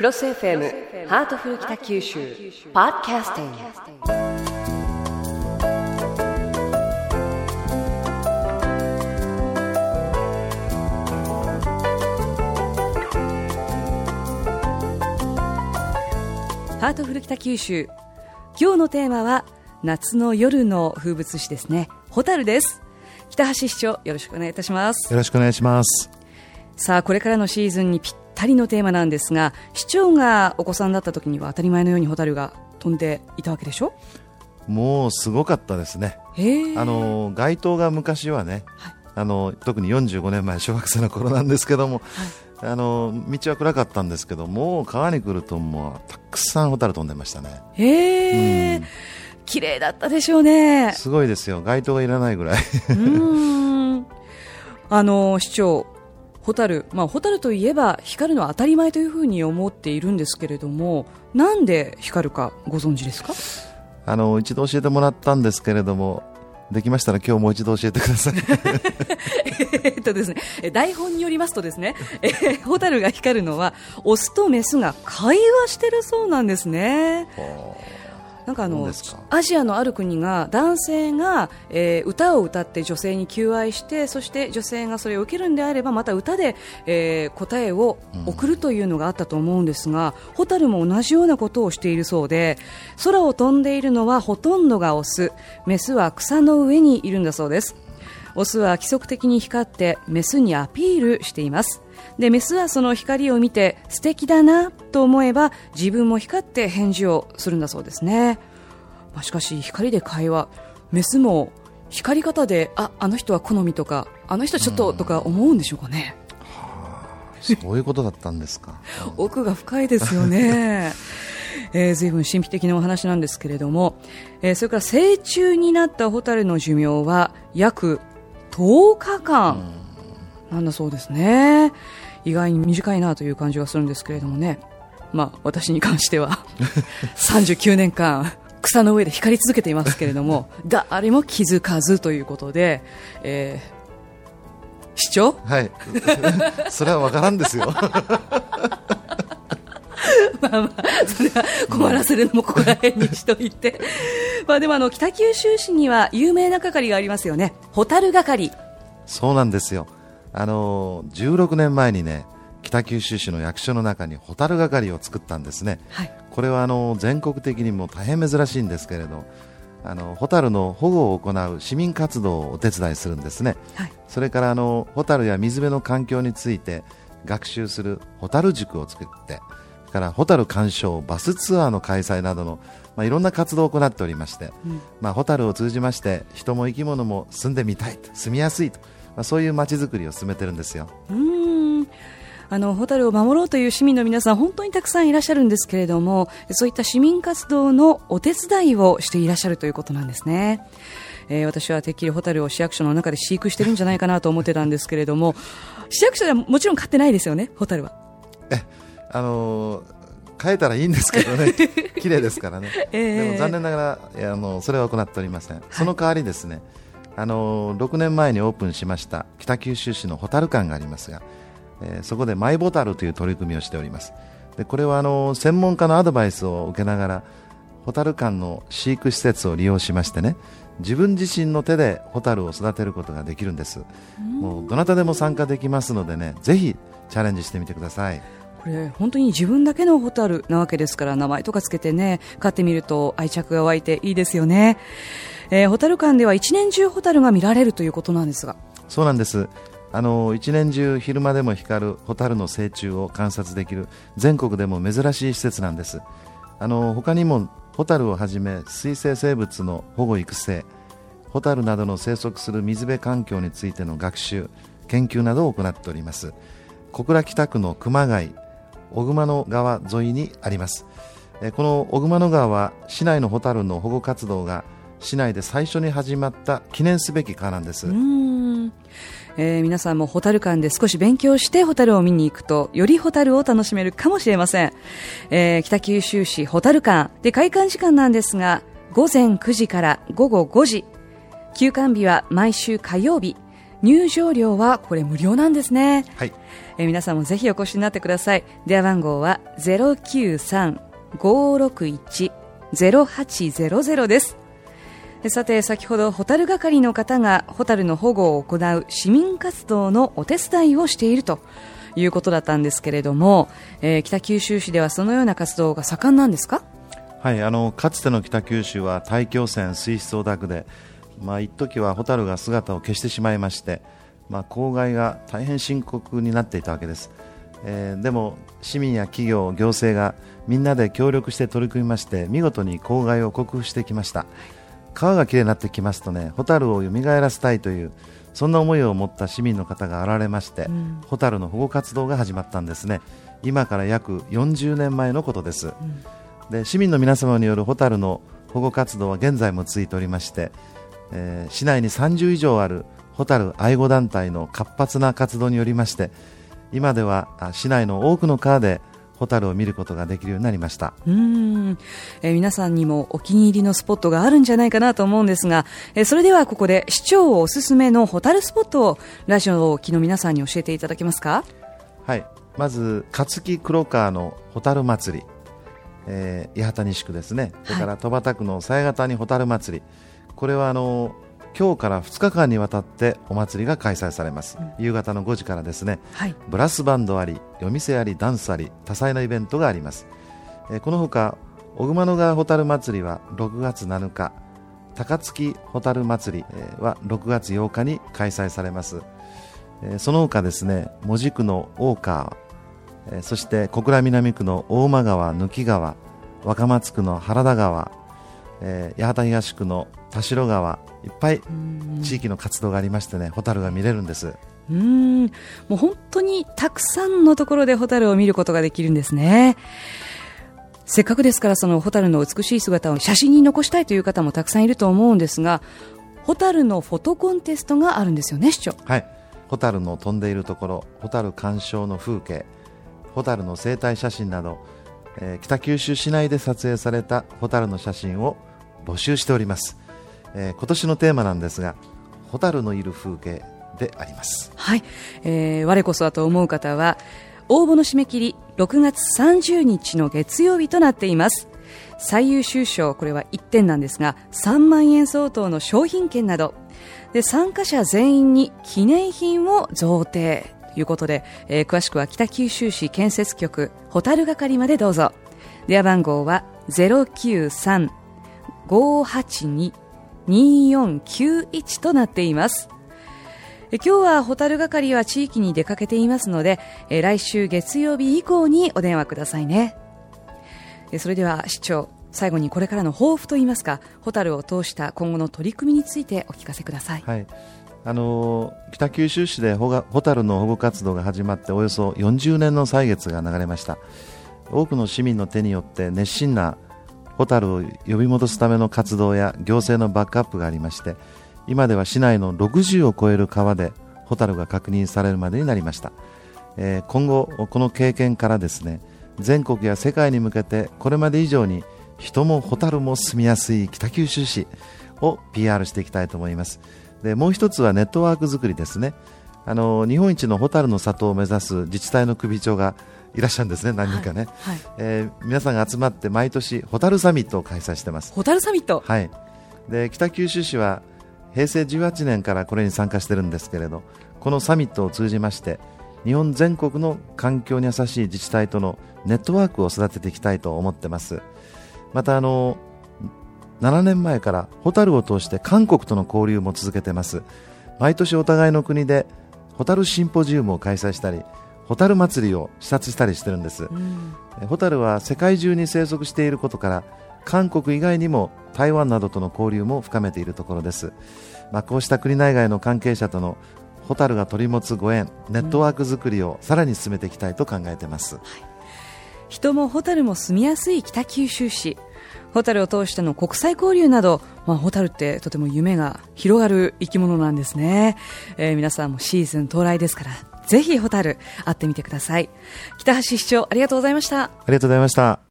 クロス FM ハートフル北九州ポッドキャスティング。ハートフル北九州。今日のテーマは夏の夜の風物詩ですね。ホタルです。北橋市長よろしくお願いいたします。よろしくお願いします。さあこれからのシーズンにぴったりのテーマなんですが市長がお子さんだった時には当たり前のようにホタルが飛んでいたわけでしょ？もうすごかったですね。あの街灯が昔はね、はい、あの特に45年前小学生の頃なんですけども、はい、あの道は暗かったんですけどもう川に来るともうたくさんホタル飛んでましたね。へえ、うん、綺麗だったでしょうね。すごいですよ。街灯がいらないぐらい。うん。あの市長ホタル、まあ、ホタルといえば光るのは当たり前というふうに思っているんですけれどもなんで光るかご存知ですか？あの一度教えてもらったんですけれどもできましたら今日もう一度教えてください。えっとですね台本によりますとですね、えー、ホタルが光るのはオスとメスが会話してるそうなんですね。なんかあのアジアのある国が男性が、えー、歌を歌って女性に求愛してそして女性がそれを受けるんであればまた歌で、えー、答えを送るというのがあったと思うんですが、うん、ホタルも同じようなことをしているそうで空を飛んでいるのはほとんどがオス。メスは草の上にいるんだそうですオスは規則的に光ってメスにアピールしています。でメスはその光を見て素敵だなと思えば自分も光って返事をするんだそうですね、まあ、しかし光で会話メスも光り方でああの人は好みとかあの人ちょっととか思うんでしょうかね、はあ、そういうことだったんですか。奥が深いですよね。えー、随分神秘的なお話なんですけれども、えー、それから成虫になったホタルの寿命は約10日間。なんだそうですね。意外に短いなという感じがするんですけれどもね。まあ私に関しては 39年間草の上で光り続けていますけれども 誰も気づかずということで、えー、市長？はい。それは分からんですよ まあまあ、それは困らせるのもここら辺にしといて、まあでもあの北九州市には有名な係がありますよね、蛍係。そうなんですよ。あの16年前にね、北九州市の役所の中に蛍係を作ったんですね。はい、これはあの全国的にも大変珍しいんですけれど。あの蛍の保護を行う市民活動をお手伝いするんですね、はい、それからあの蛍や水辺の環境について学習する蛍塾を作ってからホタル鑑賞バスツアーの開催などの、まあ、いろんな活動を行っておりまして、うん、まあ、ホタルを通じまして人も生き物も住んでみたい住みやすいと、まあ、そういう街づくりを進めてるんですよ。うんあのホタルを守ろうという市民の皆さん本当にたくさんいらっしゃるんですけれどもそういった市民活動のお手伝いをしていらっしゃるということなんですね。えー、私はてっきりホタルを市役所の中で飼育してるんじゃないかなと思ってたんですけれども市役所ではもちろん飼ってないですよね、ホタルは。えあの変えたらいいんですけどね、綺麗ですからね、えー、でも残念ながらあのそれは行っておりません、はい、その代わりですねあの6年前にオープンしました北九州市のホタル館がありますが、えー、そこでマイボタルという取り組みをしております。でこれはあの専門家のアドバイスを受けながらホタル館の飼育施設を利用しましてね自分自身の手でホタルを育てることができるんです。もうどなたでも参加できますのでねぜひチャレンジしてみてくださいこれ本当に自分だけのホタルなわけですから名前とかつけてね飼ってみると愛着が湧いていいですよね、えー、ホタル館では一年中ホタルが見られるということなんですが。そうなんです。あの一年中昼間でも光るホタルの成虫を観察できる全国でも珍しい施設なんです。あの他にもホタルをはじめ水生生物の保護育成ホタルなどの生息する水辺環境についての学習研究などを行っております。小倉北区の熊谷小熊野川沿いにあります。この小熊野川は市内のホタルの保護活動が市内で最初に始まった記念すべき川なんです。えー、皆さんもホタル館で少し勉強してホタルを見に行くとよりホタルを楽しめるかもしれません、えー、北九州市ホタル館で開館時間なんですが午前9時から午後5時。休館日は毎週火曜日。入場料はこれ無料なんですね、はい、えー、皆さんもぜひお越しになってください。電話番号は093-561-0800です。さて先ほどホタル係の方がホタルの保護を行う市民活動のお手伝いをしているということだったんですけれども、えー、北九州市ではそのような活動が盛んなんですか？はいあのかつての北九州は大気汚染水質汚濁でまあ一時はホタルが姿を消してしまいましてまあ公害が大変深刻になっていたわけです、えー、でも市民や企業行政がみんなで協力して取り組みまして見事に公害を克服してきました、川がきれいになってきますとねホタルを蘇らせたいというそんな思いを持った市民の方が現れまして、うん、ホタルの保護活動が始まったんですね。今から約40年前のことです、うん、で市民の皆様によるホタルの保護活動は現在も続いておりまして、えー、市内に30以上あるホタル愛護団体の活発な活動によりまして今では市内の多くの川でホタルを見ることができるようになりました。うん、えー、皆さんにもお気に入りのスポットがあるんじゃないかなと思うんですが、えー、それではここで市長おすすめのホタルスポットをラジオを機の皆さんに教えていただけますか？はい。まず勝木黒川のホタル祭り、えー、八幡西区ですね。それから戸畑区の鞘形にホタル祭りこれはあの今日から2日間にわたってお祭りが開催されます、うん、夕方の5時からですね、はい、ブラスバンドあり夜店ありダンスあり多彩なイベントがあります、えー、このほか小熊野川ホタル祭りは6月7日高槻ホタル祭りは6月8日に開催されます、えー、その他ですね門司区の大川、えー、そして小倉南区の大間川貫川若松区の原田川、えー、八幡東区の田代川いっぱい地域の活動がありましてねホタルが見れるんです。うん。もう本当にたくさんのところでホタルを見ることができるんですね。せっかくですからそのホタルの美しい姿を写真に残したいという方もたくさんいると思うんですがホタルのフォトコンテストがあるんですよね市長。はい。ホタルの飛んでいるところホタル鑑賞の風景ホタルの生態写真など、えー、北九州市内で撮影されたホタルの写真を募集しております。えー、今年のテーマなんですがホタルのいる風景であります。はい、えー、我こそはと思う方は応募の締め切り6月30日の月曜日となっています。最優秀賞これは1点なんですが3万円相当の商品券など。で参加者全員に記念品を贈呈ということで、えー、詳しくは北九州市建設局ホタル係までどうぞ。電話番号は0 9 3 2491となっています。今日はホタル係は地域に出かけていますので来週月曜日以降にお電話くださいね。それでは市長最後にこれからの抱負といいますかホタルを通した今後の取り組みについてお聞かせください、はい。あの北九州市でホタルの保護活動が始まっておよそ40年の歳月が流れました。多くの市民の手によって熱心なホタルを呼び戻すための活動や行政のバックアップがありまして今では市内の60を超える川でホタルが確認されるまでになりました、えー、今後この経験からですね全国や世界に向けてこれまで以上に人もホタルも住みやすい北九州市を PR していきたいと思います。でもう一つはネットワーク作りですね。あの日本一のホタルの里を目指す自治体の首長がいらっしゃるんですね、何人かね、はいはい、えー、皆さんが集まって毎年ホタルサミットを開催してます。ホタルサミット？はい。で北九州市は平成18年からこれに参加してるんですけれどこのサミットを通じまして日本全国の環境に優しい自治体とのネットワークを育てていきたいと思ってます。またあの7年前からホタルを通して韓国との交流も続けてます。毎年お互いの国でホタルシンポジウムを開催したりホタル祭りを視察したりしてるんです、うん、ホタルは世界中に生息していることから韓国以外にも台湾などとの交流も深めているところです、まあ、こうした国内外の関係者とのホタルが取り持つご縁ネットワーク作りをさらに進めていきたいと考えています、うん、人もホタルも住みやすい北九州市ホタルを通しての国際交流など、まあ、ホタルってとても夢が広がる生き物なんですね、えー、皆さんもシーズン到来ですからぜひホタル会ってみてください。北橋市長ありがとうございました。ありがとうございました。